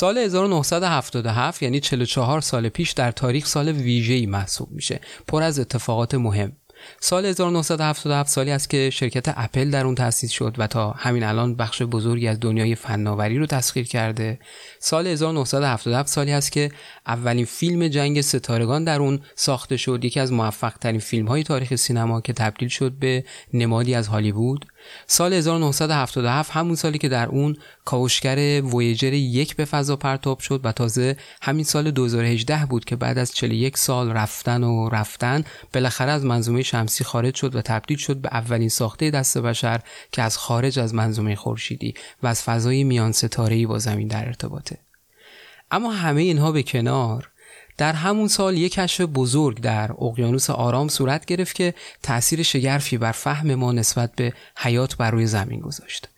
سال 1977 یعنی 44 سال پیش در تاریخ سال ویژه‌ای محسوب میشه. پر از اتفاقات مهم. سال 1977 سالی است که شرکت اپل در اون تأسیس شد و تا همین الان بخش بزرگی از دنیای فناوری رو تسخیر کرده. سال 1977 سالی است که اولین فیلم جنگ ستارگان در اون ساخته شد. یکی از موفق ترین فیلم های تاریخ سینما که تبدیل شد به نمادی از هالیوود. سال 1977 همون سالی که در اون کاوشگر وویجر یک به فضا پرتاب شد و تازه همین سال 2018 بود که بعد از 41 سال رفتن و رفتن بالاخره از منظومه شمسی خارج شد و تبدیل شد به اولین ساخته دست بشر که از خارج از منظومه خورشیدی و از فضای میان ستاره‌ای با زمین در ارتباطه. اما همه اینها به کنار. در همون سال یک کشف بزرگ در اقیانوس آرام صورت گرفت که تأثیر شگرفی بر فهم ما نسبت به حیات بر روی زمین گذاشت.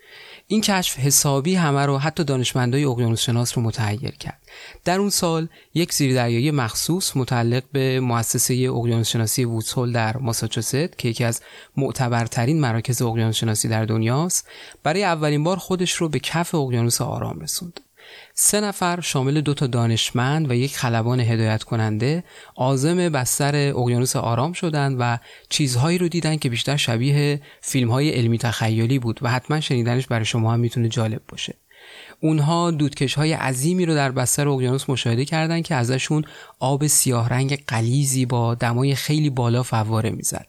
این کشف حسابی همه رو حتی دانشمندای اقیانوس شناس رو متحیر کرد. در اون سال یک زیردریایی مخصوص متعلق به مؤسسه اقیانوس شناسی وودسهول در ماساچوست که یکی از معتبرترین مراکز اقیانوس شناسی در دنیاست برای اولین بار خودش رو به کف اقیانوس آرام رسوند. سه نفر شامل دو تا دانشمند و یک خلبان هدایت کننده آزم بستر اقیانوس آرام شدند و چیزهایی رو دیدن که بیشتر شبیه فیلم های علمی تخیلی بود و حتما شنیدنش برای شما هم می‌تونه جالب باشه. اونها دودکش های عظیمی رو در بستر اقیانوس مشاهده کردند که ازشون آب سیاه رنگ قلیزی با دمای خیلی بالا فواره می‌زد.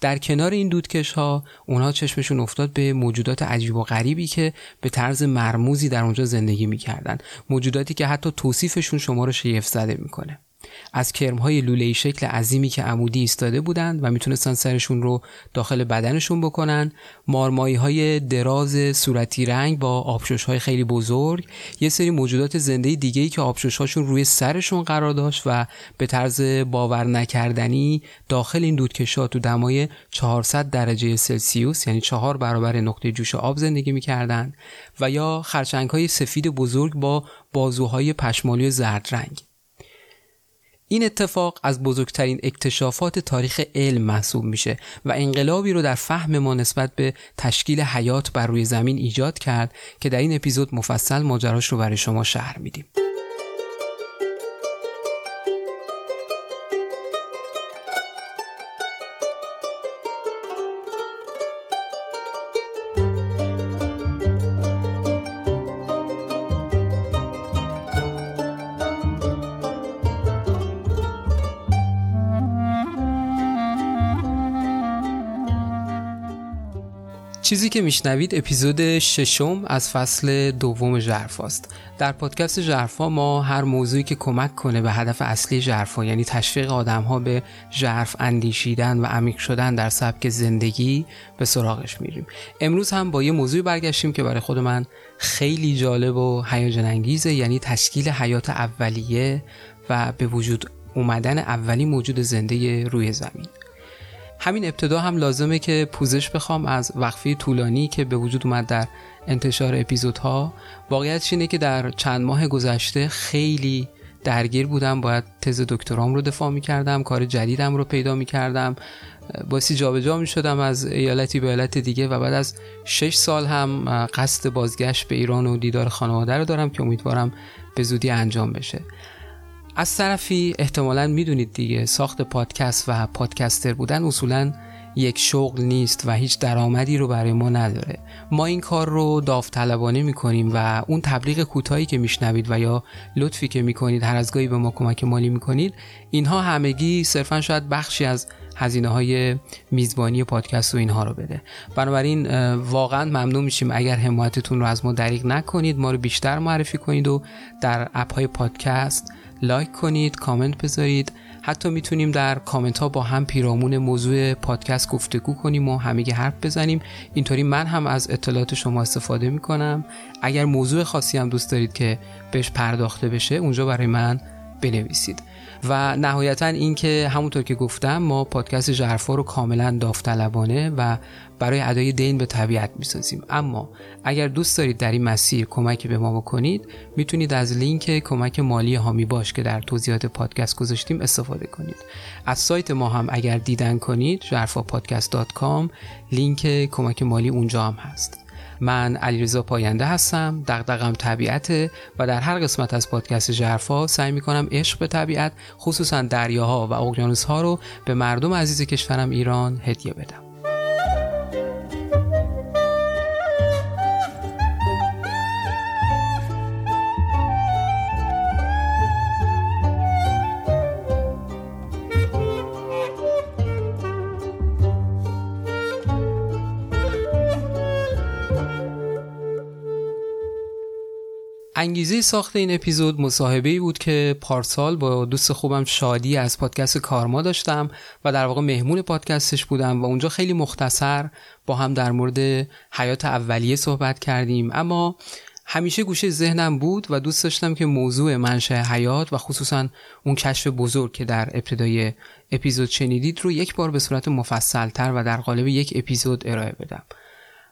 در کنار این دودکش ها اونها چشمشون افتاد به موجودات عجیب و غریبی که به طرز مرموزی در اونجا زندگی می‌کردن. موجوداتی که حتی توصیفشون شما رو شیف زده می‌کنه. از کرمهای لوله شکل عظیمی که عمودی ایستاده بودند و می‌تونستن سرشون رو داخل بدنشون بکنن. مارمایی های دراز صورتی رنگ با آبشوش های خیلی بزرگ. یه سری موجودات زنده دیگه ای که آبشوش هاشون روی سرشون قرار داشت و به طرز باور نکردنی داخل این دودکشا تو دمای 400 درجه سلسیوس یعنی چهار برابر نقطه جوش آب زندگی می‌کردن. و یا خرچنگ های سفید بزرگ با بازوهای پشمالی زرد رنگ. این اتفاق از بزرگترین اکتشافات تاریخ علم محسوب میشه و انقلابی رو در فهم ما نسبت به تشکیل حیات بر روی زمین ایجاد کرد که در این اپیزود مفصل ماجراش رو برای شما شهر میدیم. چیزی که میشنوید اپیزود ششم از فصل دوم ژرفاست. در پادکست ژرفا ما هر موضوعی که کمک کنه به هدف اصلی ژرفا یعنی تشویق آدم ها به ژرف اندیشیدن و عمیق شدن در سبک زندگی به سراغش میریم. امروز هم با یه موضوعی برگشتیم که برای خود من خیلی جالب و هیجان انگیزه یعنی تشکیل حیات اولیه و به وجود اومدن اولین موجود زنده روی زمین. همین ابتدا هم لازمه که پوزش بخوام از وقفه طولانی که به وجود اومد در انتشار اپیزودها. واقعیتش اینه که در چند ماه گذشته خیلی درگیر بودم. باید تز دکترام رو دفاع می کردم کار جدیدم رو پیدا می کردم باسی جابجا می شدم از ایالتی به ایالت دیگه و بعد از شش سال هم قصد بازگشت به ایران و دیدار خانواده رو دارم که امیدوارم به زودی انجام بشه. از طرفی احتمالا می‌دونید دیگه ساخت پادکست و پادکستر بودن اصولا یک شغل نیست و هیچ درآمدی رو برای ما نداره. ما این کار رو داوطلبانه می‌کنیم و اون تبلیغ کوتاهی که میشنوید و یا لطفی که می‌کنید هر از گاهی به ما کمک مالی می‌کنید اینها همگی صرفا شاید بخشی از هزینه های میزبانی پادکست و اینها رو بده. بنابراین واقعا ممنون میشیم. اگر حمایتتون رو از ما دریغ نکنید ما رو بیشتر معرفی کنید و در اپ های پادکست لایک کنید کامنت بذارید. حتی می‌تونیم در کامنت ها با هم پیرامون موضوع پادکست گفتگو کنیم و همه حرف بزنیم. اینطوری من هم از اطلاعات شما استفاده می‌کنم. اگر موضوع خاصی هم دوست دارید که بهش پرداخته بشه اونجا برای من بنویسید. و نهایتا اینکه همونطور که گفتم ما پادکست ژرفا رو کاملا داوطلبانه و برای ادای دین به طبیعت می‌سازیم. اما اگر دوست دارید در این مسیر کمکی به ما بکنید می‌تونید از لینک کمک مالی هامی باش که در توضیحات پادکست گذاشتیم استفاده کنید. از سایت ما هم اگر دیدن کنید ژرفا لینک کمک مالی اونجا هم هست. من علیرضا پاینده هستم دغدغم طبیعته و در هر قسمت از پادکست جرفا سعی می‌کنم عشق به طبیعت خصوصا دریاها و اقیانوسها رو به مردم عزیز کشورم ایران هدیه بدم. انگیزه ساخت این اپیزود مصاحبه ای بود که پارسال با دوست خوبم شادی از پادکست کارما داشتم و در واقع مهمون پادکستش بودم و اونجا خیلی مختصر با هم در مورد حیات اولیه صحبت کردیم. اما همیشه گوشه ذهنم بود و دوست داشتم که موضوع منشأ حیات و خصوصا اون کشف بزرگ که در ابتدای اپیزود شنیدید رو یک بار به صورت مفصلتر و در قالب یک اپیزود ارائه بدم.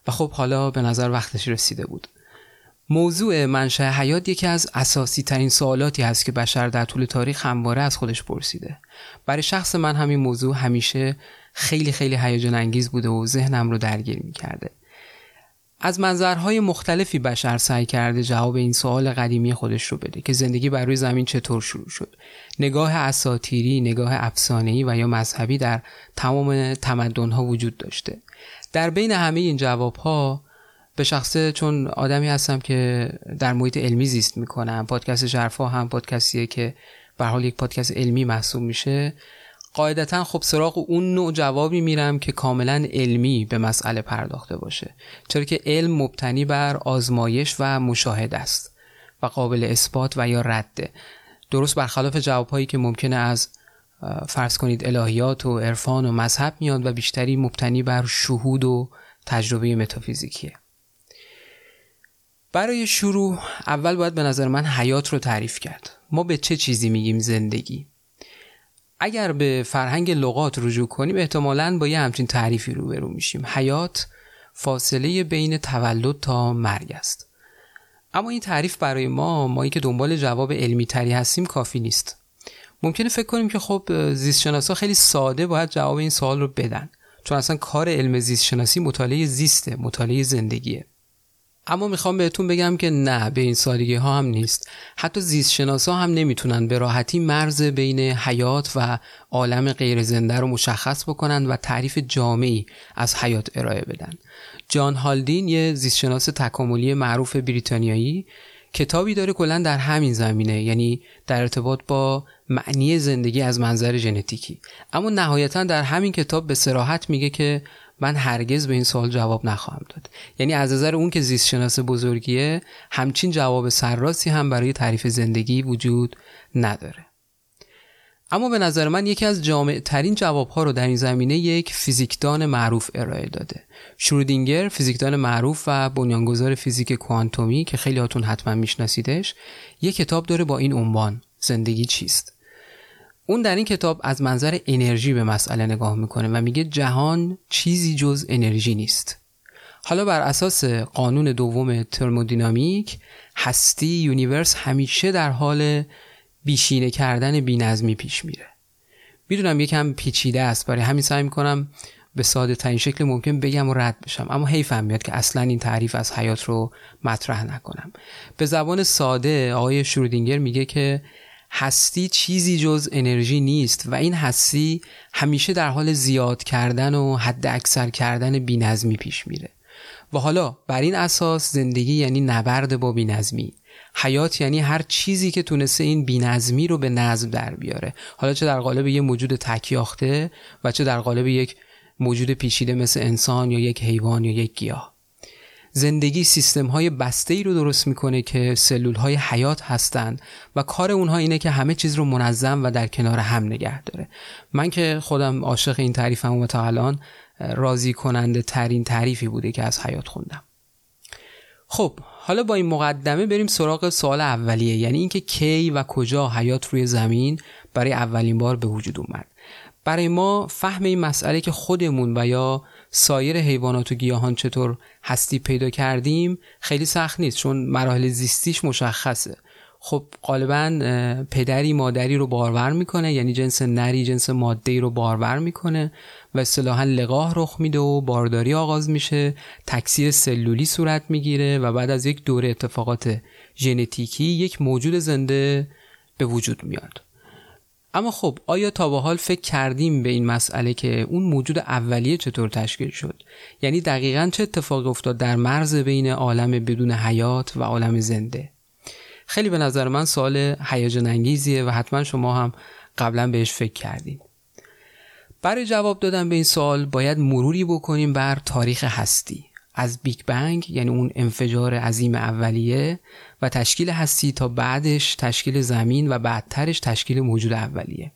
و خب حالا به نظر وقتش رسیده بود. موضوع منشأ حیات یکی از اساسی ترین سوالاتی هست که بشر در طول تاریخ همواره از خودش پرسیده. برای شخص من همین موضوع همیشه خیلی خیلی هیجان انگیز بوده و ذهنم رو درگیر می کرده. از منظرهای مختلفی بشر سعی کرده جواب این سوال قدیمی خودش رو بده که زندگی بر روی زمین چطور شروع شد. نگاه اساتیری، نگاه افسانه‌ای و یا مذهبی در تمام تمدن‌ها وجود داشته. در بین همه این جوابها به شخصه چون آدمی هستم که در محیط علمی زیست می‌کنم پادکست جرفا هم پادکستیه که به حال یک پادکست علمی محسوب میشه. قاعدتا خب سراغ اون نوع جوابی میرم که کاملا علمی به مسئله پرداخته باشه. چرا که علم مبتنی بر آزمایش و مشاهده است و قابل اثبات و یا رده درست برخلاف جوابهایی که ممکنه از فرض کنید الهیات و عرفان و مذهب میاد و بیشتری مبتنی بر شهود و تجربه متافیزیکیه. برای شروع اول باید به نظر من حیات رو تعریف کرد. ما به چه چیزی میگیم زندگی؟ اگر به فرهنگ لغات رجوع کنیم احتمالا با یه همچین تعریفی روبرو میشیم. حیات فاصله بین تولد تا مرگ است. اما این تعریف برای ما مایی که دنبال جواب علمی تری هستیم کافی نیست. ممکنه فکر کنیم که خب زیستشناسا خیلی ساده باید جواب این سوال رو بدن. چون اصلا کار علم زیستشناسی مطالعه زیسته مطالعه زندگیه. اما می‌خوام بهتون بگم که نه به این سادگی ها هم نیست. حتی زیست ها هم نمی‌تونن به راحتی مرز بین حیات و عالم غیر زنده رو مشخص بکنن و تعریف جامعی از حیات ارائه بدن. جان هالدین یه زیستشناس تکاملی معروف بریتانیایی کتابی داره کلا در همین زمینه یعنی در ارتباط با معنی زندگی از منظر ژنتیکی. اما نهایتا در همین کتاب به سراحت میگه که من هرگز به این سوال جواب نخواهم داد. یعنی از نظر اون که زیست شناس بزرگیه همچین جواب سرراسی هم برای تعریف زندگی وجود نداره. اما به نظر من یکی از جامع ترین جواب ها رو در این زمینه یک فیزیکدان معروف ارائه داده. شرودینگر فیزیکدان معروف و بنیانگذار فیزیک کوانتومی که خیلی هاتون حتما میشناسیدش یک کتاب داره با این عنوان زندگی چیست؟ اون در این کتاب از منظر انرژی به مسئله نگاه می‌کنه و میگه جهان چیزی جز انرژی نیست. حالا بر اساس قانون دوم ترمودینامیک هستی universe همیشه در حال بیشینه کردن بینظمی پیش میره. می‌دونم یکم پیچیده است برای همین سعی می‌کنم به ساده ترین شکل ممکن بگم و رد بشم. اما حیفم میاد که اصلا این تعریف از حیات رو مطرح نکنم. به زبان ساده آقای شرودینگر میگه که هستی چیزی جز انرژی نیست و این هستی همیشه در حال زیاد کردن و حد اکثر کردن بینظمی پیش میره. و حالا بر این اساس زندگی یعنی نبرد با بینظمی. حیات یعنی هر چیزی که تونسته این بینظمی رو به نظم در بیاره. حالا چه در قالب یه موجود تکیاخته و چه در قالب یک موجود پیچیده مثل انسان یا یک حیوان یا یک گیاه. زندگی سیستم های بسته ای رو درست می‌کنه که سلول های حیات هستند و کار اونها اینه که همه چیز رو منظم و در کنار هم نگه داره. من که خودم عاشق این تعریفم و تا الان راضی کننده ترین تعریفی بوده که از حیات خوندم. خب حالا با این مقدمه بریم سراغ سوال اولیه یعنی اینکه کی و کجا حیات روی زمین برای اولین بار به وجود اومد. برای ما فهم این مسئله که خودمون و یا سایر حیوانات و گیاهان چطور هستی پیدا کردیم خیلی سخت نیست چون مراحل زیستیش مشخصه. خب غالبا پدری مادری رو بارور می‌کنه یعنی جنس نری جنس ماده رو بارور می‌کنه و اصطلاحا لقاه رخ میده و بارداری آغاز میشه تکثیر سلولی صورت می‌گیره و بعد از یک دوره اتفاقات ژنتیکی یک موجود زنده به وجود میاد. اما خب آیا تا به حال فکر کردیم به این مسئله که اون موجود اولیه چطور تشکیل شد؟ یعنی دقیقا چه اتفاقی افتاد در مرز بین عالم بدون حیات و عالم زنده؟ خیلی به نظر من سوال هیجان انگیزیه و حتما شما هم قبلا بهش فکر کردیم برای جواب دادن به این سوال باید مروری بکنیم بر تاریخ هستی. از بیگ بنگ یعنی اون انفجار عظیم اولیه و تشکیل هستی تا بعدش تشکیل زمین و بعدترش تشکیل موجود اولیه.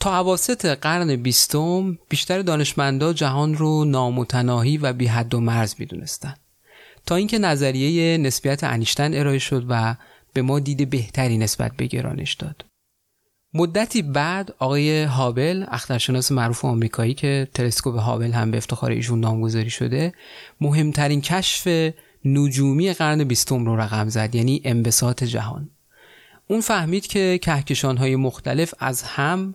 تا اواسط قرن بیستم بیشتر دانشمندا جهان رو نامتناهی و بی حد و مرز می‌دونستن. تا اینکه نظریه نسبیت انیشتین ارائه شد و به ما دید بهتری نسبت به گرانش داد. مدتی بعد آقای هابل اخترشناس معروف آمریکایی که تلسکوپ هابل هم به افتخار ایشون نامگذاری شده مهمترین کشف نجومی قرن بیستم رو رقم زد یعنی انبساط جهان. اون فهمید که کهکشان های مختلف از هم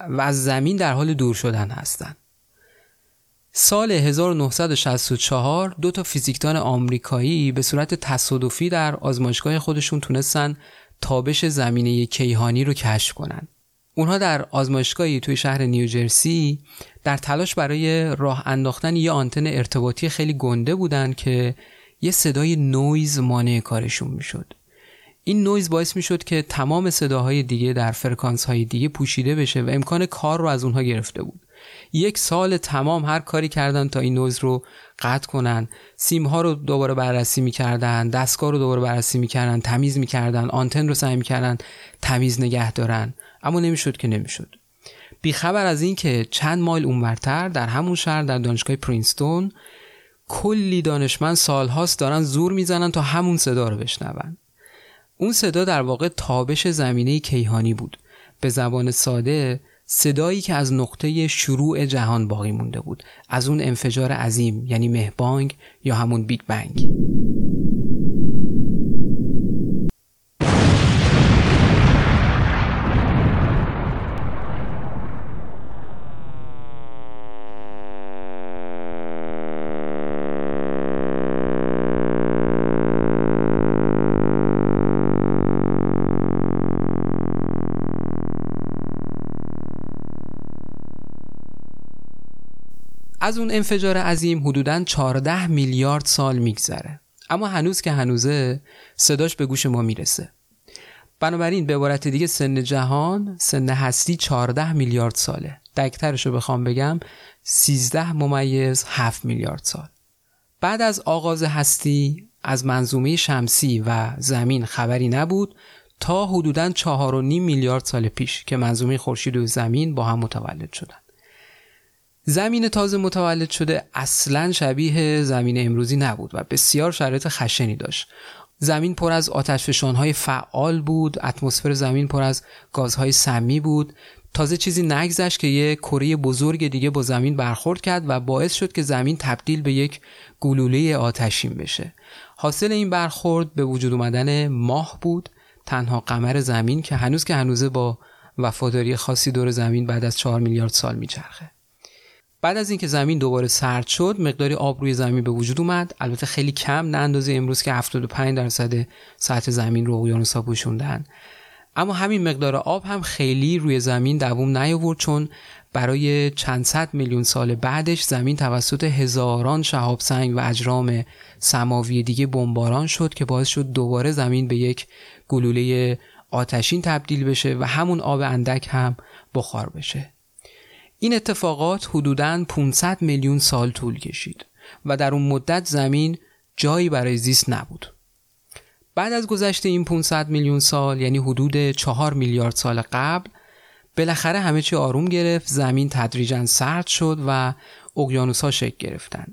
و از زمین در حال دور شدن هستند سال 1964 دو تا فیزیکدان آمریکایی به صورت تصادفی در آزمایشگاه خودشون تونستن تابش زمینه کیهانی رو کشف کنن. اونها در آزمایشگاهی توی شهر نیوجرسی در تلاش برای راه انداختن یه آنتن ارتباطی خیلی گنده بودن که یه صدای نویز مانع کارشون می‌شد. این نویز باعث می‌شد که تمام صداهای دیگه در فرکانس های دیگه پوشیده بشه و امکان کار رو از اونها گرفته بود. یک سال تمام هر کاری کردن تا این نویز رو قطع کنن سیم ها رو دوباره بررسی می‌کردن دستگاه رو دوباره بررسی می‌کردن تمیز می‌کردن آنتن رو سعی می‌کردن تمیز نگه دارن اما نمی‌شد که نمی‌شد. بیخبر از این که چند مایل اونورتر در همون شهر در دانشگاه پرینستون کلی دانشمند سالهاست دارن زور می‌زنن تا همون صدا رو بشنون. اون صدا در واقع تابش زمینه کیهانی بود. به زبان ساده صدایی که از نقطه شروع جهان باقی مونده بود. از اون انفجار عظیم یعنی مهبانگ یا همون بیگ بنگ. از اون انفجار عظیم حدوداً 14 میلیارد سال میگذره. اما هنوز که هنوزه صداش به گوش ما می‌رسه. بنابراین به عبارت دیگه سن جهان سن هستی 14 میلیارد ساله. دکترش رو بخوام بگم 13 ممیز 7 میلیارد سال. بعد از آغاز هستی از منظومه شمسی و زمین خبری نبود تا حدوداً 4.5 میلیارد سال پیش که منظومه خورشید و زمین با هم متولد شدن. زمین تازه متولد شده اصلا شبیه زمین امروزی نبود و بسیار شرایط خشنی داشت. زمین پر از آتش های فعال بود اتمسفر زمین پر از گازهای سمی بود. تازه چیزی نگذشت که یه کره بزرگ دیگه با زمین برخورد کرد و باعث شد که زمین تبدیل به یک گلوله آتشین بشه. حاصل این برخورد به وجود اومدن ماه بود. تنها قمر زمین که هنوز که هنوزه با وفاداری خاصی دور زمین بعد از 4 میلیارد سال میچرخه. بعد از اینکه زمین دوباره سرد شد مقداری آب روی زمین به وجود اومد. البته خیلی کم نه اندازه امروز که 75 درصد سطح زمین رو اقیانوس‌ها پوشوندن. اما همین مقدار آب هم خیلی روی زمین دووم نیاورد چون برای چند صد میلیون سال بعدش زمین توسط هزاران شهاب سنگ و اجرام سماوی دیگه بمباران شد که باعث شد دوباره زمین به یک گلوله آتشین تبدیل بشه و همون آب اندک هم بخار بشه. این اتفاقات حدوداً 500 میلیون سال طول کشید و در اون مدت زمین جایی برای زیست نبود. بعد از گذشته این 500 میلیون سال یعنی حدود 4 میلیارد سال قبل بالاخره همه چی آروم گرفت زمین تدریجا سرد شد و اقیانوس ها شکل گرفتن.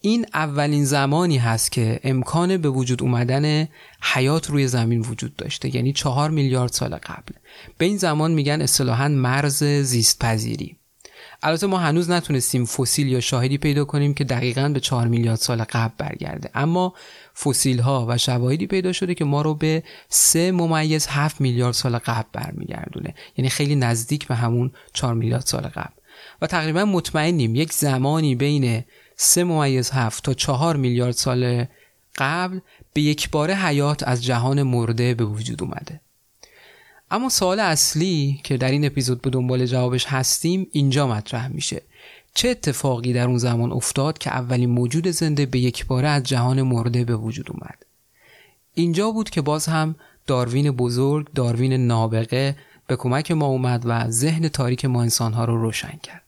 این اولین زمانی هست که امکان به وجود اومدن حیات روی زمین وجود داشته یعنی چهار میلیارد سال قبل. به این زمان میگن اصطلاحا مرز زیست پذیری البته ما هنوز نتونستیم فسیل یا شاهدی پیدا کنیم که دقیقا به 4 میلیارد سال قبل برگرده. اما فسیل ها و شواهدی پیدا شده که ما رو به 3 ممیز 7 میلیارد سال قبل برمیگردونه. یعنی خیلی نزدیک به همون 4 میلیارد سال قبل. و تقریبا مطمئنیم یک زمانی بین 3 ممیز 7 تا 4 میلیارد سال قبل به یک بار حیات از جهان مرده به وجود اومده. اما سوال اصلی که در این اپیزود به دنبال جوابش هستیم اینجا مطرح میشه. چه اتفاقی در اون زمان افتاد که اولین موجود زنده به یک باره از جهان مرده به وجود اومد؟ اینجا بود که باز هم داروین بزرگ داروین نابغه به کمک ما اومد و ذهن تاریک ما انسانها رو روشن کرد.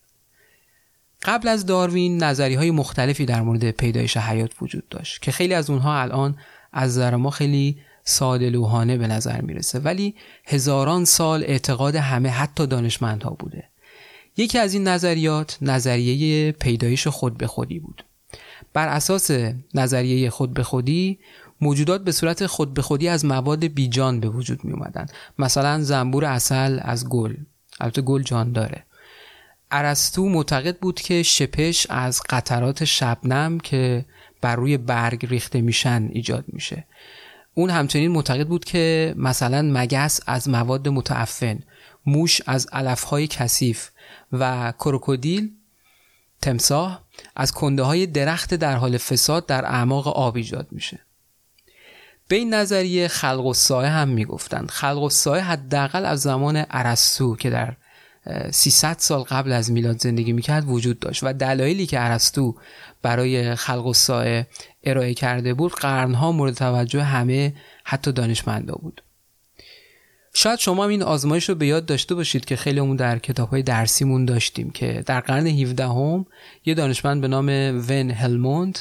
قبل از داروین نظری های مختلفی در مورد پیدایش حیات وجود داشت که خیلی از اونها الان از نظر ما خیلی ساده لوحانه به نظر می‌رسه. ولی هزاران سال اعتقاد همه حتی دانشمندها بوده. یکی از این نظریات نظریه پیدایش خود به خودی بود. بر اساس نظریه خود به خودی موجودات به صورت خود به خودی از مواد بیجان به وجود می اومدن مثلا زنبور اصل از گل. البته گل جان داره. ارسطو معتقد بود که شپش از قطرات شبنم که بر روی برگ ریخته میشن ایجاد میشه. اون همچنین معتقد بود که مثلا مگس از مواد متعفن موش از علفهای کثیف و کروکودیل تمساه از کنده های درخت در حال فساد در اعماق آب ایجاد میشه. به این نظریه خلق و سایه هم می‌گفتند. خلق و سایه حداقل از زمان ارسطو که در 300 سال قبل از میلاد زندگی می‌کرد وجود داشت و دلایلی که ارسطو برای خلق و سایه ارائه کرده بود قرنها مورد توجه همه حتی دانشمندا بود. شاید شما هم این آزمایش رو به یاد داشته باشید که خیلی اون در کتاب های درسیمون داشتیم که در قرن 17 هم یه دانشمند به نام ون هلموند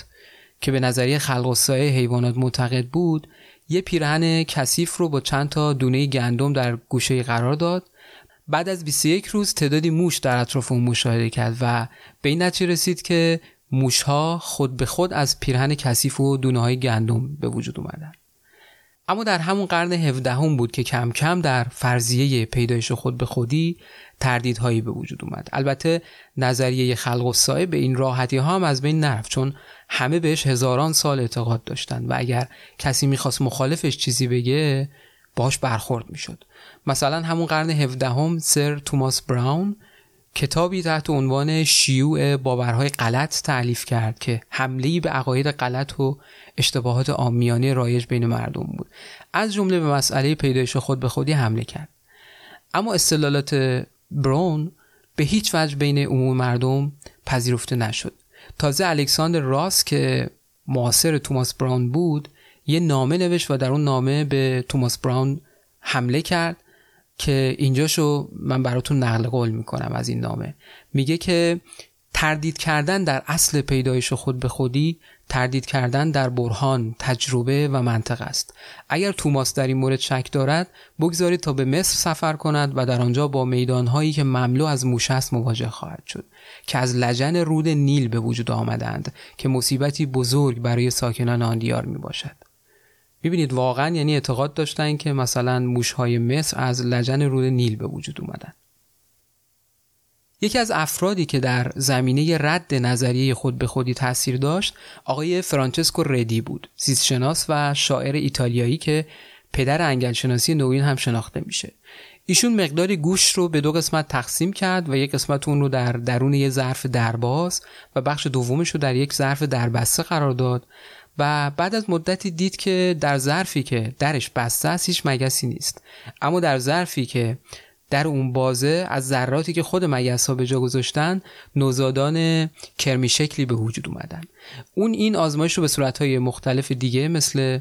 که به نظریه خلق و سایه حیوانات معتقد بود یه پیرهن کثیف رو با چند تا دونه گندم در گوشه قرار داد بعد از 21 روز تعدادی موش در اطراف اون مشاهده کرد و به این نتیجه رسید که موشها خود به خود از پیرهن کثیف و دونه های گندم به وجود اومدن. اما در همون قرن 17 هم بود که کم کم در فرضیه پیدایش خود به خودی تردیدهایی به وجود اومد. البته نظریه خلق و سایه به این راحتی ها هم از بین نرفت چون همه بهش هزاران سال اعتقاد داشتن و اگر کسی می‌خواست مخالفش چیزی بگه باش برخورد می‌شد. مثلا همون قرن 17 هم سر توماس براون کتابی تحت عنوان شیوع باورهای غلط تعلیف کرد که حمله به عقاید غلط و اشتباهات آمیانه رایج بین مردم بود. از جمله به مسئله پیدایش خود به خودی حمله کرد. اما استدلالات برون به هیچ وجه بین عموم مردم پذیرفته نشد. تازه الکساندر راس که معاصر توماس براون بود یه نامه نوشت و در اون نامه به توماس براون حمله کرد که اینجاشو من براتون نقل قول می‌کنم از این نامه. میگه که تردید کردن در اصل پیدایش خود به خودی تردید کردن در برهان تجربه و منطق است. اگر توماس در این مورد شک دارد بگذارید تا به مصر سفر کند و در آنجا با میدانهایی که مملو از موش است مواجه خواهد شد که از لجن رود نیل به وجود آمدند که مصیبتی بزرگ برای ساکنان آن دیار می باشد می‌بینید واقعا یعنی اعتقاد داشتن که مثلا موشهای مصر از لجن رود نیل به وجود اومدن. یکی از افرادی که در زمینه رد نظریه خود به خودی تاثیر داشت آقای فرانچسکو ردی بود زیستشناس و شاعر ایتالیایی که پدر انگلشناسی نوین هم شناخته میشه. ایشون مقداری گوش رو به دو قسمت تقسیم کرد و یک قسمت اون رو در درون یه ظرف درباز و بخش دومش رو در یک ظرف دربسته قرار داد و بعد از مدتی دید که در ظرفی که درش بسته است هیچ مگسی نیست. اما در ظرفی که در اون بازه از ذراتی که خود مگس ها به جا گذاشتن نوزادان کرمی شکلی به وجود اومدن. اون این آزمایش رو به صورتهای مختلف دیگه مثل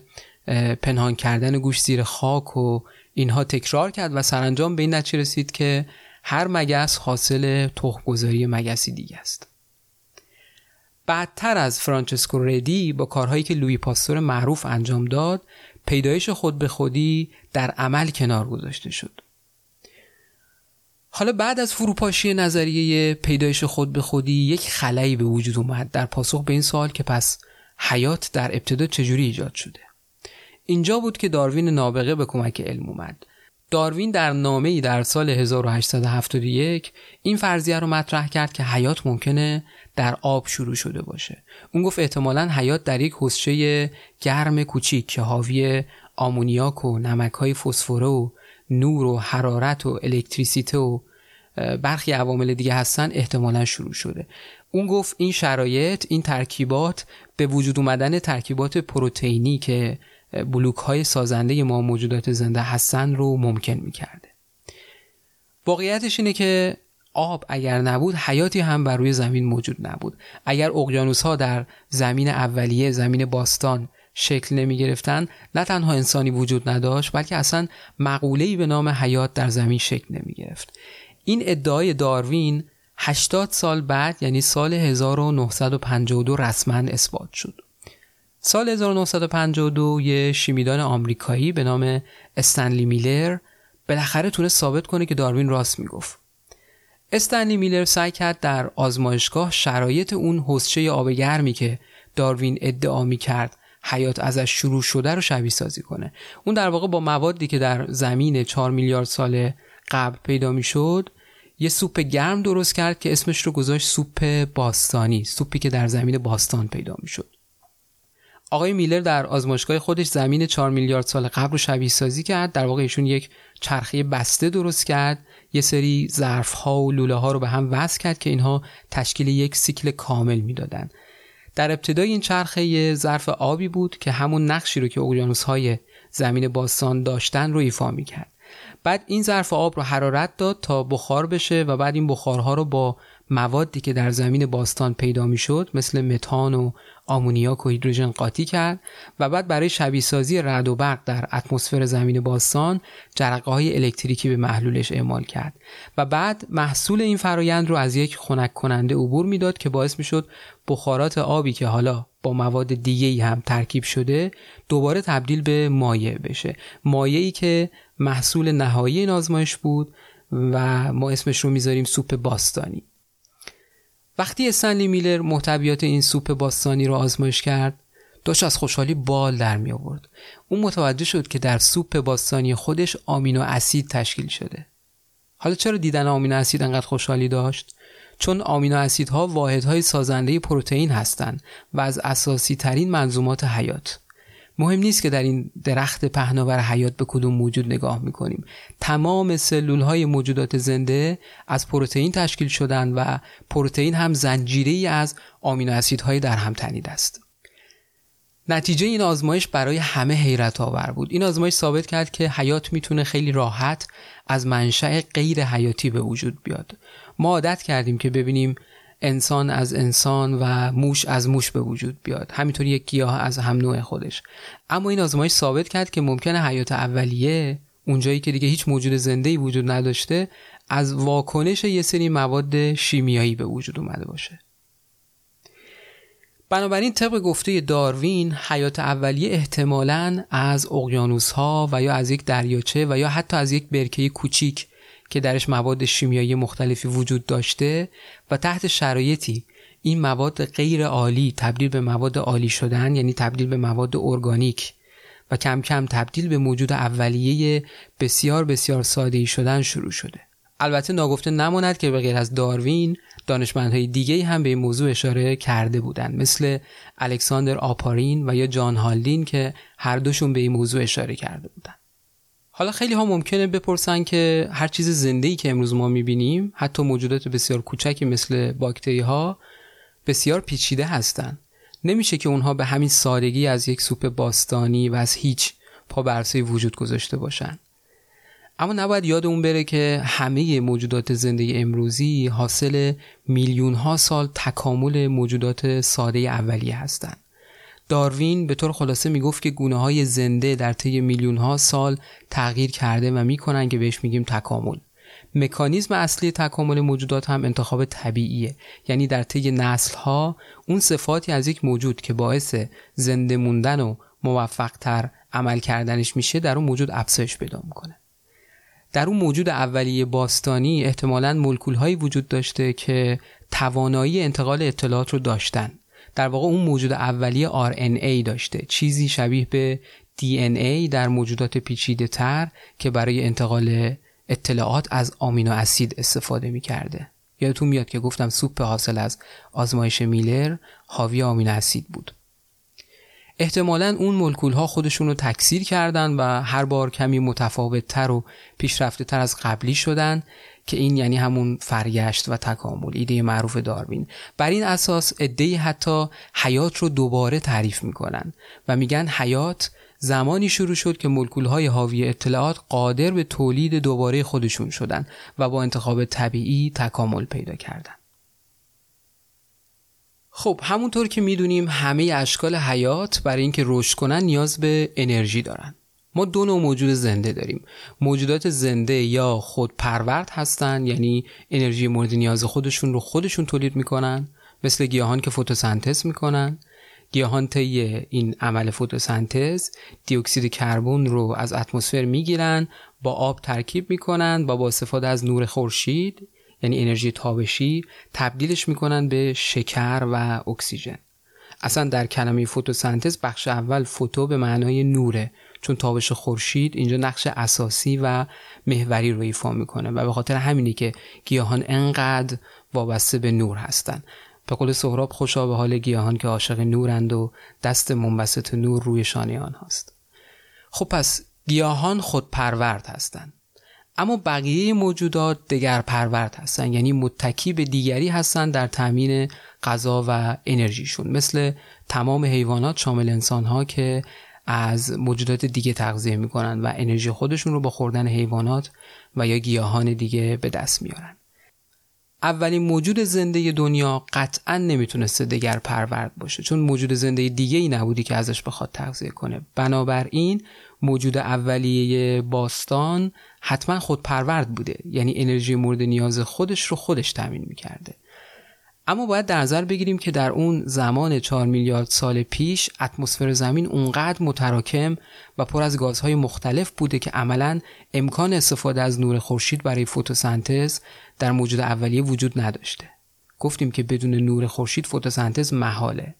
پنهان کردن گوش زیر خاک و اینها تکرار کرد و سرانجام به این نتیجه رسید که هر مگس حاصل تخمگذاری مگسی دیگه است. بعدتر از فرانچسکو ردی با کارهایی که لوی پاستور معروف انجام داد پیدایش خود به خودی در عمل کنار گذاشته شد. حالا بعد از فروپاشی نظریه پیدایش خود به خودی یک خلایی به وجود اومد در پاسخ به این سوال که پس حیات در ابتدا چجوری ایجاد شده؟ اینجا بود که داروین نابغه به کمک علم اومد. داروین در نامه ای در سال 1871 این فرضیه رو مطرح کرد که حیات ممکنه در آب شروع شده باشه. اون گفت احتمالا حیات در یک حسچه گرم کوچیک که حاوی آمونیاک و نمک های فسفره و نور و حرارت و الکتریسیته و برخی عوامل دیگه هستن احتمالا شروع شده. اون گفت این شرایط این ترکیبات به وجود اومدن ترکیبات پروتئینی که بلوک های سازنده ما موجودات زنده هستن رو ممکن می‌کرده. واقعیتش اینه که آب اگر نبود حیاتی هم بر روی زمین موجود نبود. اگر اقیانوس ها در زمین اولیه زمین باستان شکل نمی گرفتن نه تنها انسانی وجود نداشت بلکه اصلا مقوله‌ای به نام حیات در زمین شکل نمی گرفت این ادعای داروین 80 سال بعد یعنی سال 1952 رسما اثبات شد. سال 1952 یه شیمیدان آمریکایی به نام استنلی میلر بالاخره تونه ثابت کنه که داروین راست می‌گفت. استنلی میلر سعی کرد در آزمایشگاه شرایط اون حسچه آب گرمی که داروین ادعا می کرد حیات ازش شروع شده رو شبیه سازی کنه. اون در واقع با موادی که در زمین 4 میلیارد سال قبل پیدا می شد یه سوپ گرم درست کرد که اسمش رو گذاشت سوپ باستانی سوپی که در زمین باستان پیدا می شد آقای میلر در آزمایشگاه خودش زمین 4 میلیارد سال قبل رو شبیه سازی کرد در واقع ایشون یک چرخه بسته درست کرد یه سری ظرف ها و لوله ها رو به هم وصل کرد که اینها تشکیل یک سیکل کامل می‌دادن. در ابتدای این چرخه یه ظرف آبی بود که همون نقشی رو که اقیانوس های زمین باستان داشتن رو ایفا می‌کرد. بعد این ظرف آب رو حرارت داد تا بخار بشه و بعد این بخارها رو با موادی که در زمین باستان پیدا می‌شد مثل متان و آمونیاک و هیدروژن قاطی کرد و بعد برای شبیه سازی رعد و برق در اتمسفر زمین باستان جرقه های الکتریکی به محلولش اعمال کرد و بعد محصول این فرایند رو از یک خنک کننده عبور می‌داد که باعث می‌شد بخارات آبی که حالا با مواد دیگه هم ترکیب شده دوباره تبدیل به مایع بشه. مایعی که محصول نهایی این آزمایش بود و ما اسمش رو می‌ذاریم سوپ باستانی. وقتی استنلی میلر محتویات این سوپ باستانی رو آزمایش کرد داشت از خوشحالی بال در می آورد. اون متوجه شد که در سوپ باستانی خودش آمینو اسید تشکیل شده. حالا چرا دیدن آمینو اسید انقدر خوشحالی داشت؟ چون آمینو اسیدها واحدهای سازنده پروتئین هستند و از اساسی ترین منظومات حیات. مهم نیست که در این درخت پهناور حیات به کدوم موجود نگاه می‌کنیم. تمام سلول های موجودات زنده از پروتئین تشکیل شدن و پروتئین هم زنجیره ای از آمینو اسیدهای در هم تنید است. نتیجه این آزمایش برای همه حیرت آور بود. این آزمایش ثابت کرد که حیات می‌تونه خیلی راحت از منشأ غیر حیاتی به وجود بیاد. ما عادت کردیم که ببینیم انسان از انسان و موش از موش به وجود بیاد. همینطور یک گیاه از هم نوع خودش. اما این آزمایش ثابت کرد که ممکنه حیات اولیه اونجایی که دیگه هیچ موجود زنده ای وجود نداشته از واکنش یه سری مواد شیمیایی به وجود اومده باشه. بنابراین طبق گفته داروین حیات اولیه احتمالاً از اقیانوس ها و یا از یک دریاچه و یا حتی از یک برکه کوچیک که درش مواد شیمیایی مختلفی وجود داشته و تحت شرایطی این مواد غیر عالی تبدیل به مواد عالی شدن یعنی تبدیل به مواد ارگانیک و کم کم تبدیل به موجود اولیه بسیار بسیار ساده شدن شروع شده. البته ناگفته نماند که به غیر از داروین دانشمندهای دیگه هم به این موضوع اشاره کرده بودند مثل الکساندر آپارین و یا جان هالدین که هر دوشون به این موضوع اشاره کرده بودند. حالا خیلی ها ممکنه بپرسن که هر چیز زنده ای که امروز ما می‌بینیم حتی موجودات بسیار کوچکی مثل باکتری ها بسیار پیچیده هستند. نمیشه که اونها به همین سادگی از یک سوپ باستانی و از هیچ پا برسه وجود گذاشته باشن اما نباید یاد اون بره که همه موجودات زنده امروزی حاصل میلیون ها سال تکامل موجودات ساده اولیه هستند. داروین به طور خلاصه می‌گفت که گونه های زنده در طی میلیون ها سال تغییر کرده و می‌کنن که بهش میگیم تکامل. مکانیزم اصلی تکامل موجودات هم انتخاب طبیعیه. یعنی در طی نسل ها اون صفاتی از یک موجود که باعث زنده موندن و موفق تر عمل کردنش میشه در اون موجود افزایش پیدا می‌کنه. در اون موجود اولیه باستانی احتمالا مولکول هایی وجود داشته که توانایی انتقال اطلاعات رو داشتن. در واقع اون موجود اولیه RNA داشته چیزی شبیه به DNA در موجودات پیچیده تر که برای انتقال اطلاعات از آمینو اسید استفاده می کرده. یادتون میاد که گفتم سوپ حاصل از آزمایش میلر حاوی آمینو اسید بود. احتمالا اون ملکول ها خودشون رو تکثیر کردن و هر بار کمی متفاوت تر و پیشرفته تر از قبلی شدن که این یعنی همون فرگشت و تکامل ایده معروف داروین. بر این اساس ادهی حتی حیات رو دوباره تعریف می‌کنن و میگن حیات زمانی شروع شد که ملکول های حاوی اطلاعات قادر به تولید دوباره خودشون شدن و با انتخاب طبیعی تکامل پیدا کردن. خب همونطور که می‌دونیم همه اشکال حیات برای اینکه رشد کنن نیاز به انرژی دارن. ما دو نوع موجود زنده داریم. موجودات زنده یا خودپرورد هستن یعنی انرژی مورد نیاز خودشون رو خودشون تولید می‌کنن مثل گیاهان که فتوسنتز می‌کنن. گیاهان طی این عمل فتوسنتز دیوکسید کربن رو از اتمسفر می‌گیرن با آب ترکیب می‌کنن و با استفاده از نور خورشید یعنی انرژی تابشی تبدیلش می‌کنن به شکر و اکسیژن. اصلا در کلمه فتوسنتز بخش اول فوتو به معنای نوره. چون تابش خورشید اینجا نقش اساسی و محوری رو ایفا می‌کنه و به خاطر همینی که گیاهان انقدر وابسته به نور هستن. به قول سهراب خوشا به حال گیاهان که عاشق نورند و دست منبسط نور روی شانه هاست. خب پس گیاهان خود پرورد هستند اما بقیه موجودات دگر پرورد هستند یعنی متکی به دیگری هستند در تامین غذا و انرژیشون. مثل تمام حیوانات شامل انسان ها که از موجودات دیگه تغذیه می‌کنن و انرژی خودشون رو با خوردن حیوانات و یا گیاهان دیگه به دست میارن. اولین موجود زنده دنیا قطعا نمی‌تونسته دگر پرورد باشه چون موجود زنده دیگه ای نبودی که ازش بخواد تغذیه کنه. بنابراین موجود اولیه باستان حتما خود پرورد بوده یعنی انرژی مورد نیاز خودش رو خودش تامین می‌کرده. اما باید در نظر بگیریم که در اون زمان 4 میلیارد سال پیش اتمسفر زمین اونقدر متراکم و پر از گازهای مختلف بوده که عملا امکان استفاده از نور خورشید برای فتوسنتز در موجود اولیه وجود نداشته. گفتیم که بدون نور خورشید فتوسنتز محاله.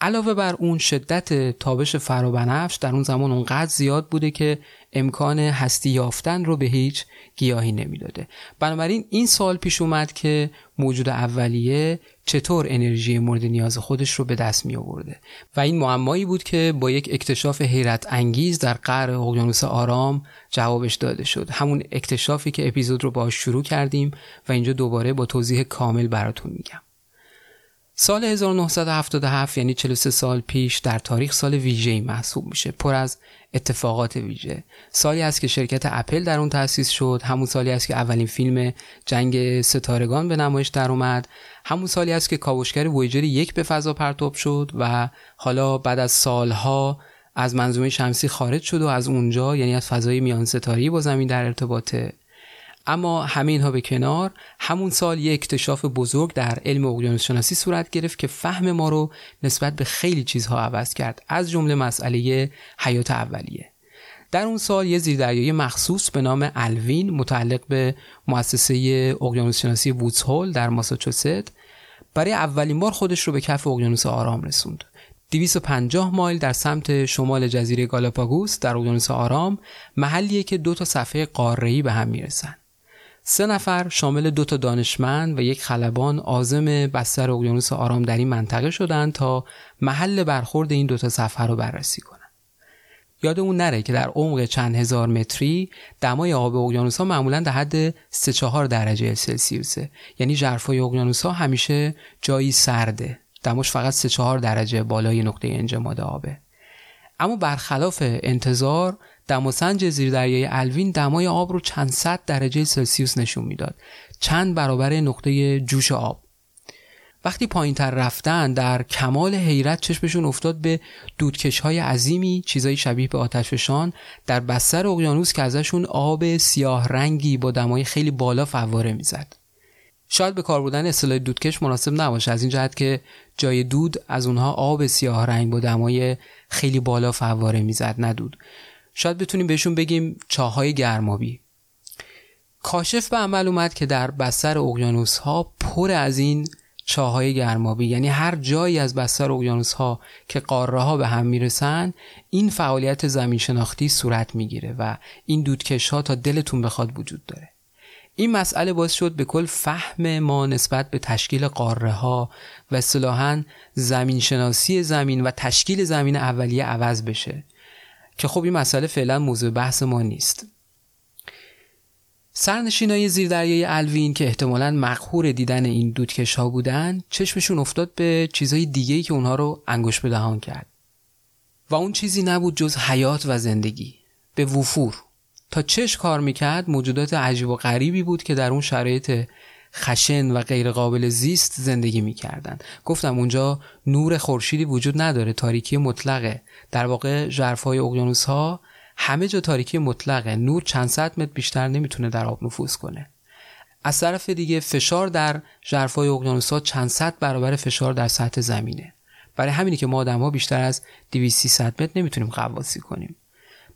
علاوه بر اون شدت تابش فرابنفش در اون زمان اونقدر زیاد بوده که امکان هستی یافتن رو به هیچ گیاهی نمی‌داده. بنابراین این سوال پیش اومد که موجود اولیه چطور انرژی مورد نیاز خودش رو به دست می آورده و این معمایی بود که با یک اکتشاف حیرت انگیز در قعر اقیانوس آرام جوابش داده شد. همون اکتشافی که اپیزود رو باش شروع کردیم و اینجا دوباره با توضیح کامل براتون میگم. سال 1977 یعنی 43 سال پیش در تاریخ سال ویژه‌ای محسوب میشه. پر از اتفاقات ویژه. سالی است که شرکت اپل در اون تأسیس شد. همون سالی است که اولین فیلم جنگ ستارگان به نمایش در اومد. همون سالی است که کاوشگر ویجر یک به فضا پرتاب شد و حالا بعد از سالها از منظومه شمسی خارج شد و از اونجا یعنی از فضای میان ستاری با زمین در ارتباطه. اما همه اینها به کنار همون سال یک اکتشاف بزرگ در علم اقیانوس شناسی صورت گرفت که فهم ما رو نسبت به خیلی چیزها عوض کرد از جمله مسئله حیات اولیه. در اون سال یه زیردریایی مخصوص به نام الوین متعلق به مؤسسه اقیانوس شناسی وودز در ماساچوست برای اولین بار خودش رو به کف اقیانوس آرام رسوند. 250 مایل در سمت شمال جزیره گالاپاگوس در اقیانوس آرام محلیه که دو تا صفحه قاره‌ای به هم می‌رسن. سه نفر شامل دو تا دانشمند و یک خلبان آزم بستر اقیانوس آرام در این منطقه شدند تا محل برخورد این دو تا سفر رو بررسی کنند. یادمون نره که در عمق چند هزار متری دمای آب اقیانوس ها معمولا در حد 3 4 درجه سلسیوسه یعنی ژرفای اقیانوس ها همیشه جایی سرده. دماش فقط 3 4 درجه بالای نقطه انجماد آبه. اما برخلاف انتظار دماسنج زیردریای الوین دمای آب رو چند صد درجه سلسیوس نشون می‌داد. چند برابر نقطه جوش آب. وقتی پایین تر رفتن در کمال حیرت چشمشون افتاد به دودکش های عظیمی چیزایی شبیه به آتشفشان در بستر اقیانوس که ازشون آب سیاه رنگی با دمای خیلی بالا فواره می‌زد. شاید به کار بودن اصطلاح دودکش مناسب نباشه از این جهت که جای دود از اونها آب سیاه رنگ با دمای خیلی بالا فواره می‌زد ندود شاید بتونیم بهشون بگیم چاهای گرمابی. کاشف به عمل اومد که در بستر اقیانوس ها پر از این چاهای گرمابی. یعنی هر جایی از بستر اقیانوس ها که قاره ها به هم می‌رسن این فعالیت زمین شناختی صورت می‌گیره و این دودکش ها تا دلتون بخواد وجود داره. این مسئله باعث شد به کل فهم ما نسبت به تشکیل قاره ها و اصطلاحا زمین شناسی زمین و تشکیل زمین اولیه عوض بشه. که خب این مسئله فعلا موضوع بحث ما نیست. سرنشینای زیردریای الوین که احتمالا مقهور دیدن این دودکش ها بودن چشمشون افتاد به چیزهای دیگه که اونها رو انگوش به دهان کرد. و اون چیزی نبود جز حیات و زندگی. به وفور. تا چش کار می‌کرد موجودات عجیب و غریبی بود که در اون شرایط خشن و غیر قابل زیست زندگی می‌کردن. گفتم اونجا نور خورشیدی وجود نداره تاریکی مطلقه. در واقع ژرفای اقیانوس ها همه جا تاریکی مطلقه. نور چند صد متر بیشتر نمی‌تونه در آب نفوذ کنه. از طرف دیگه فشار در ژرفای اقیانوس ها چند صد برابر فشار در سطح زمینه. برای همینی که ما آدم ها بیشتر از 200 متر نمی‌تونیم قواسی کنیم.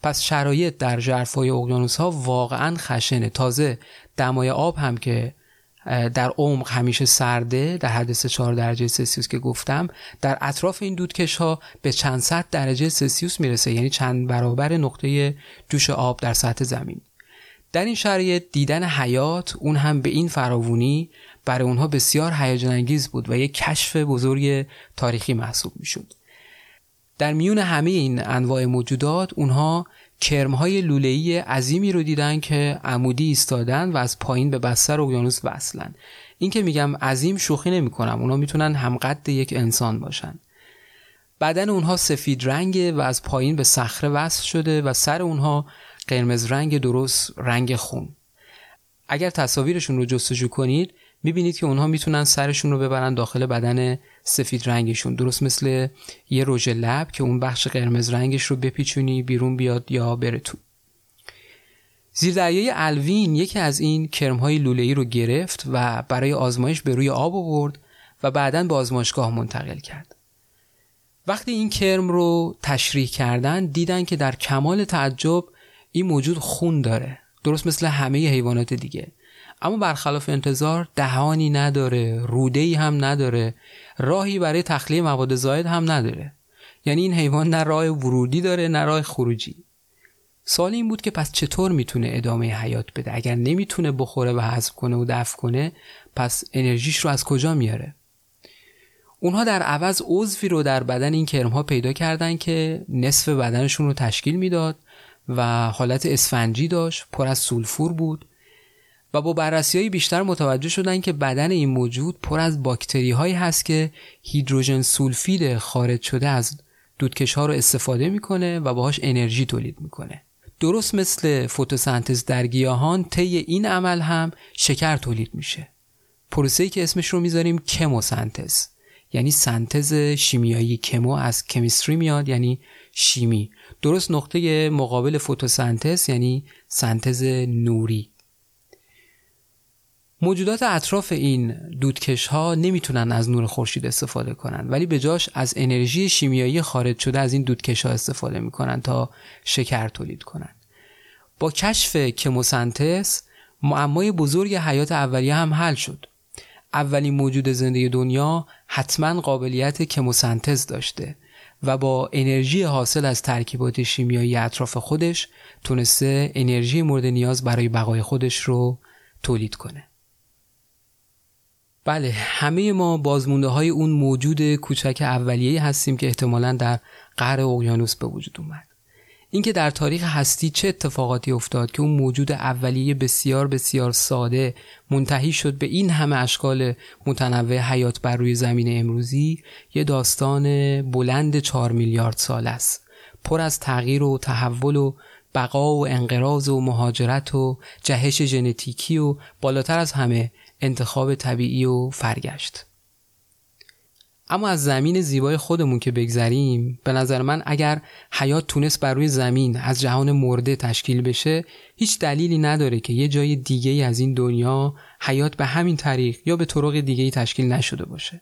پس شرایط در ژرفای اقیانوس ها واقعا خشنه. تازه دمای آب هم که در عمق همیشه سرده در حد 4 درجه سلسیوس که گفتم. در اطراف این دودکش ها به چند صد درجه سلسیوس می‌رسه یعنی چند برابر نقطه جوش آب در سطح زمین. در این شرایط دیدن حیات اون هم به این فراوونی برای اونها بسیار هیجان انگیز بود و یک کشف بزرگ تاریخی محسوب می‌شد. در میون همه این انواع موجودات اونها کرمهای لوله‌ای عظیمی رو دیدن که عمودی ایستادن و از پایین به بستر اقیانوس وصلن. این که میگم عظیم شوخی نمی‌کنم اونا می‌تونن همقد یک انسان باشن. بدن اونها سفید رنگه و از پایین به صخره وصل شده و سر اونها قرمز رنگ درست رنگ خون. اگر تصاویرشون رو جستجو کنید می‌بینید که اونها می‌تونن سرشون رو ببرن داخل بدن سفید رنگشون. درست مثل یه رژ لب که اون بخش قرمز رنگش رو بپیچونی بیرون بیاد یا بره تو. زیر دریای الوین یکی از این کرمهای لوله‌ای رو گرفت و برای آزمایش به روی آب آورد و بعدا به آزمایشگاه منتقل کرد. وقتی این کرم رو تشریح کردن دیدن که در کمال تعجب این موجود خون داره. درست مثل همه حیوانات دیگه. اما برخلاف انتظار دهانی نداره روده هم نداره راهی برای تخلیه مواد زاید هم نداره. یعنی این حیوان نه راه ورودی داره نه راه خروجی. سوال این بود که پس چطور می‌تونه ادامه حیات بده؟ اگر نمی‌تونه بخوره و حذف کنه و دفع کنه پس انرژیش رو از کجا میاره؟ اونها در عوض عضوی رو در بدن این کرم ها پیدا کردن که نصف بدنشون رو تشکیل می‌داد و حالت اسفنجی داشت پر از سولفور بود. و با بررسی های بیشتر متوجه شدن که بدن این موجود پر از باکتری هایی هست که هیدروژن سولفید خارج شده از دودکش ها رو استفاده می‌کنه و باهاش انرژی تولید می‌کنه. درست مثل فتوسنتز در گیاهان طی این عمل هم شکر تولید میشه. پروسه‌ای که اسمش رو می‌ذاریم کموسنتز. یعنی سنتز شیمیایی. کمو از کمیستری میاد یعنی شیمی. درست نقطه مقابل فتوسنتز یعنی سنتز نوری. موجودات اطراف این دودکش ها نمی‌تونن از نور خورشید استفاده کنن ولی به جاش از انرژی شیمیایی خارج شده از این دودکش ها استفاده می‌کنن تا شکر تولید کنن. با کشف کموسنتس معمای بزرگ حیات اولیه هم حل شد. اولین موجود زنده دنیا حتما قابلیت کموسنتز داشته و با انرژی حاصل از ترکیبات شیمیایی اطراف خودش تونسته انرژی مورد نیاز برای بقای خودش رو تولید کنه. بله همه ما بازمونده های اون موجود کوچک اولیه هستیم که احتمالا در قهر اقیانوس به وجود اومد. اینکه در تاریخ هستی چه اتفاقاتی افتاد که اون موجود اولیه بسیار بسیار ساده منتهی شد به این همه اشکال متنوع حیات بر روی زمین امروزی یه داستان بلند چهار میلیارد سال است. پر از تغییر و تحول و بقا و انقراض و مهاجرت و جهش ژنتیکی و بالاتر از همه انتخاب طبیعی و فرگشت. اما از زمین زیبای خودمون که بگذریم به نظر من اگر حیات تونست بر روی زمین از جهان مرده تشکیل بشه هیچ دلیلی نداره که یه جای دیگه از این دنیا حیات به همین طریق یا به طرق دیگه تشکیل نشده باشه.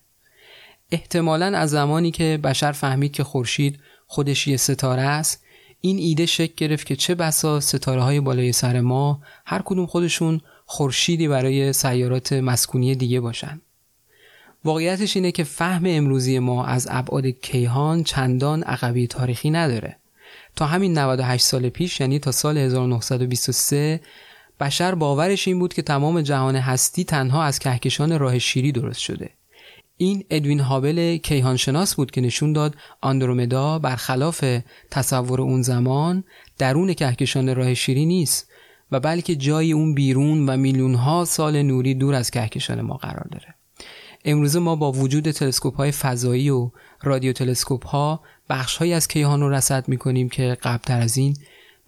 احتمالا از زمانی که بشر فهمید که خورشید خودش یه ستاره است این ایده شکل گرفت که چه بسا ستاره های بالای سر ما هر کدوم خودشون خورشیدی برای سیارات مسکونی دیگه باشن. واقعیتش اینه که فهم امروزی ما از ابعاد کیهان چندان عقبی تاریخی نداره. تا همین 98 سال پیش یعنی تا سال 1923 بشر باورش این بود که تمام جهان هستی تنها از کهکشان راه شیری درست شده. این ادوین هابل کیهانشناس بود که نشون داد آندرومدا برخلاف تصور اون زمان درون کهکشان راه شیری نیست. و بلکه جای اون بیرون و میلیون ها سال نوری دور از کهکشان ما قرار داره. امروزه ما با وجود تلسکوپ های فضایی و رادیو تلسکوپ ها بخش های از کیهان رو رصد می‌کنیم که قبلتر از این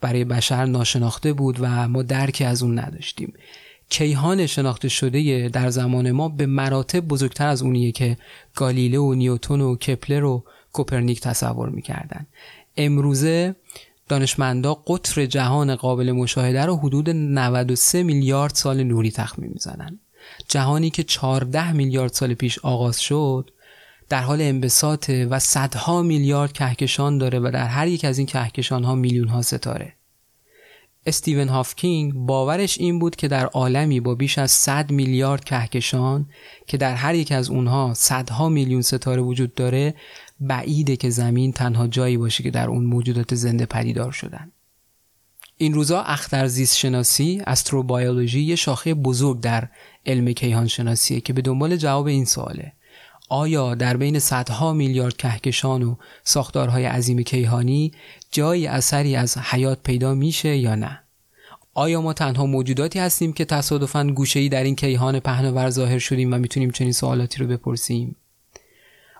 برای بشر ناشناخته بود و ما درکی از اون نداشتیم. کیهان شناخته شده در زمان ما به مراتب بزرگتر از اونیه که گالیله و نیوتون و کپلر و کوپرنیک تصور می‌کردن. امروزه دانشمندا قطر جهان قابل مشاهده رو حدود 93 میلیارد سال نوری تخمین می‌زنن. جهانی که 14 میلیارد سال پیش آغاز شد در حال انبساط و صدها میلیارد کهکشان داره و در هر یک از این کهکشان ها میلیون ها ستاره. استیون هافکینگ باورش این بود که در عالمی با بیش از 100 میلیارد کهکشان که در هر یک از اونها صدها میلیون ستاره وجود داره بعیده که زمین تنها جایی باشه که در اون موجودات زنده پدیدار شدن این روزا اخترزیست شناسی استروبیولوژی یه شاخه بزرگ در علم کیهان شناسیه که به دنبال جواب این سواله آیا در بین صدها میلیارد کهکشان و ساختارهای عظیم کیهانی جایی اثری از حیات پیدا میشه یا نه؟ آیا ما تنها موجوداتی هستیم که تصادفاً گوشه‌ای در این کیهان پهناور ظاهر شدیم و می‌تونیم چنین سوالاتی رو بپرسیم؟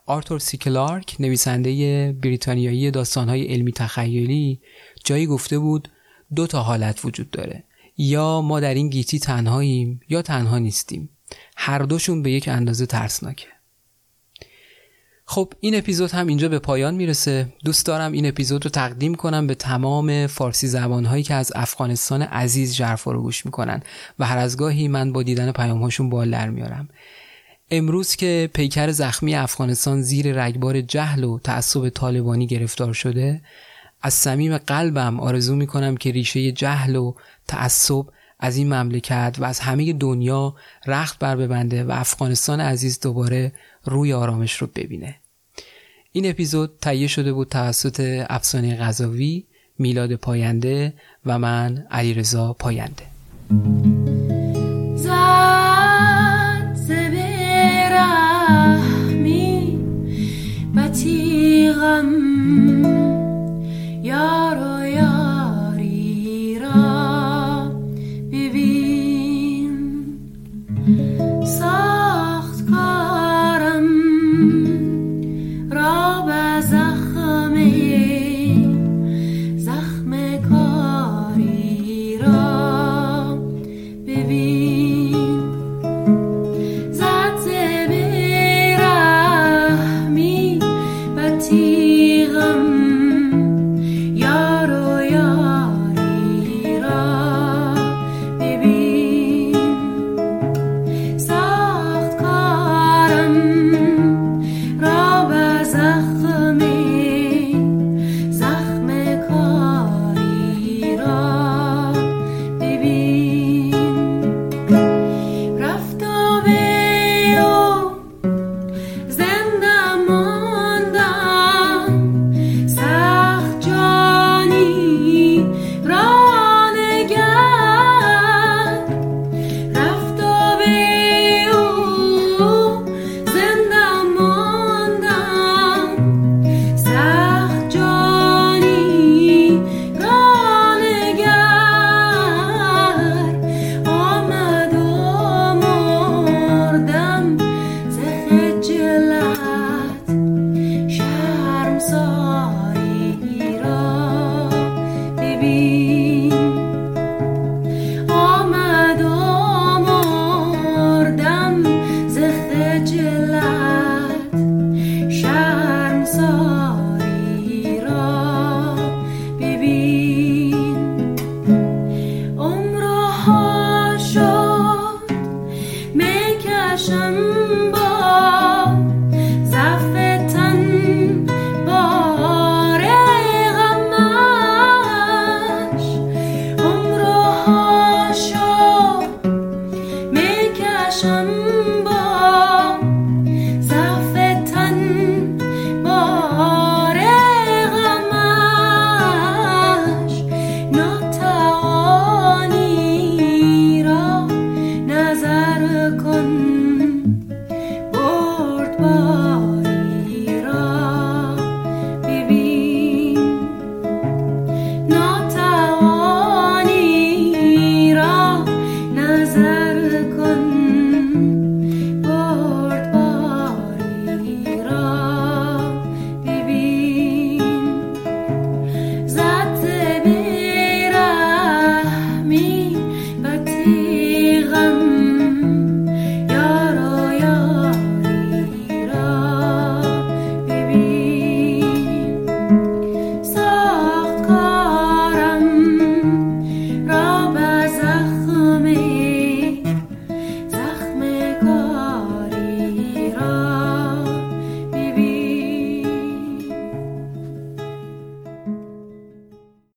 آرتور سی کلارک نویسنده بریتانیایی داستانهای علمی تخیلی جایی گفته بود دو تا حالت وجود داره. یا ما در این گیتی تنهاییم یا تنها نیستیم. هر دوشون به یک اندازه ترسناکه. خب این اپیزود هم اینجا به پایان می‌رسه. دوست دارم این اپیزود رو تقدیم کنم به تمام فارسی زبانهایی که از افغانستان عزیز جرفا رو گوش می‌کنن. و هر از گاهی من با دیدن پیامهاشون بال در میارم. امروز که پیکر زخمی افغانستان زیر رگبار جهل و تعصب طالبانی گرفتار شده از صمیم قلبم آرزو می‌کنم که ریشه جهل و تعصب از این مملکت و از همه دنیا رخت بر ببنده و افغانستان عزیز دوباره روی آرامش رو ببینه. این اپیزود تهیه شده بود توسط افسانه غذاوی میلاد پاینده و من علیرضا پاینده. one sarre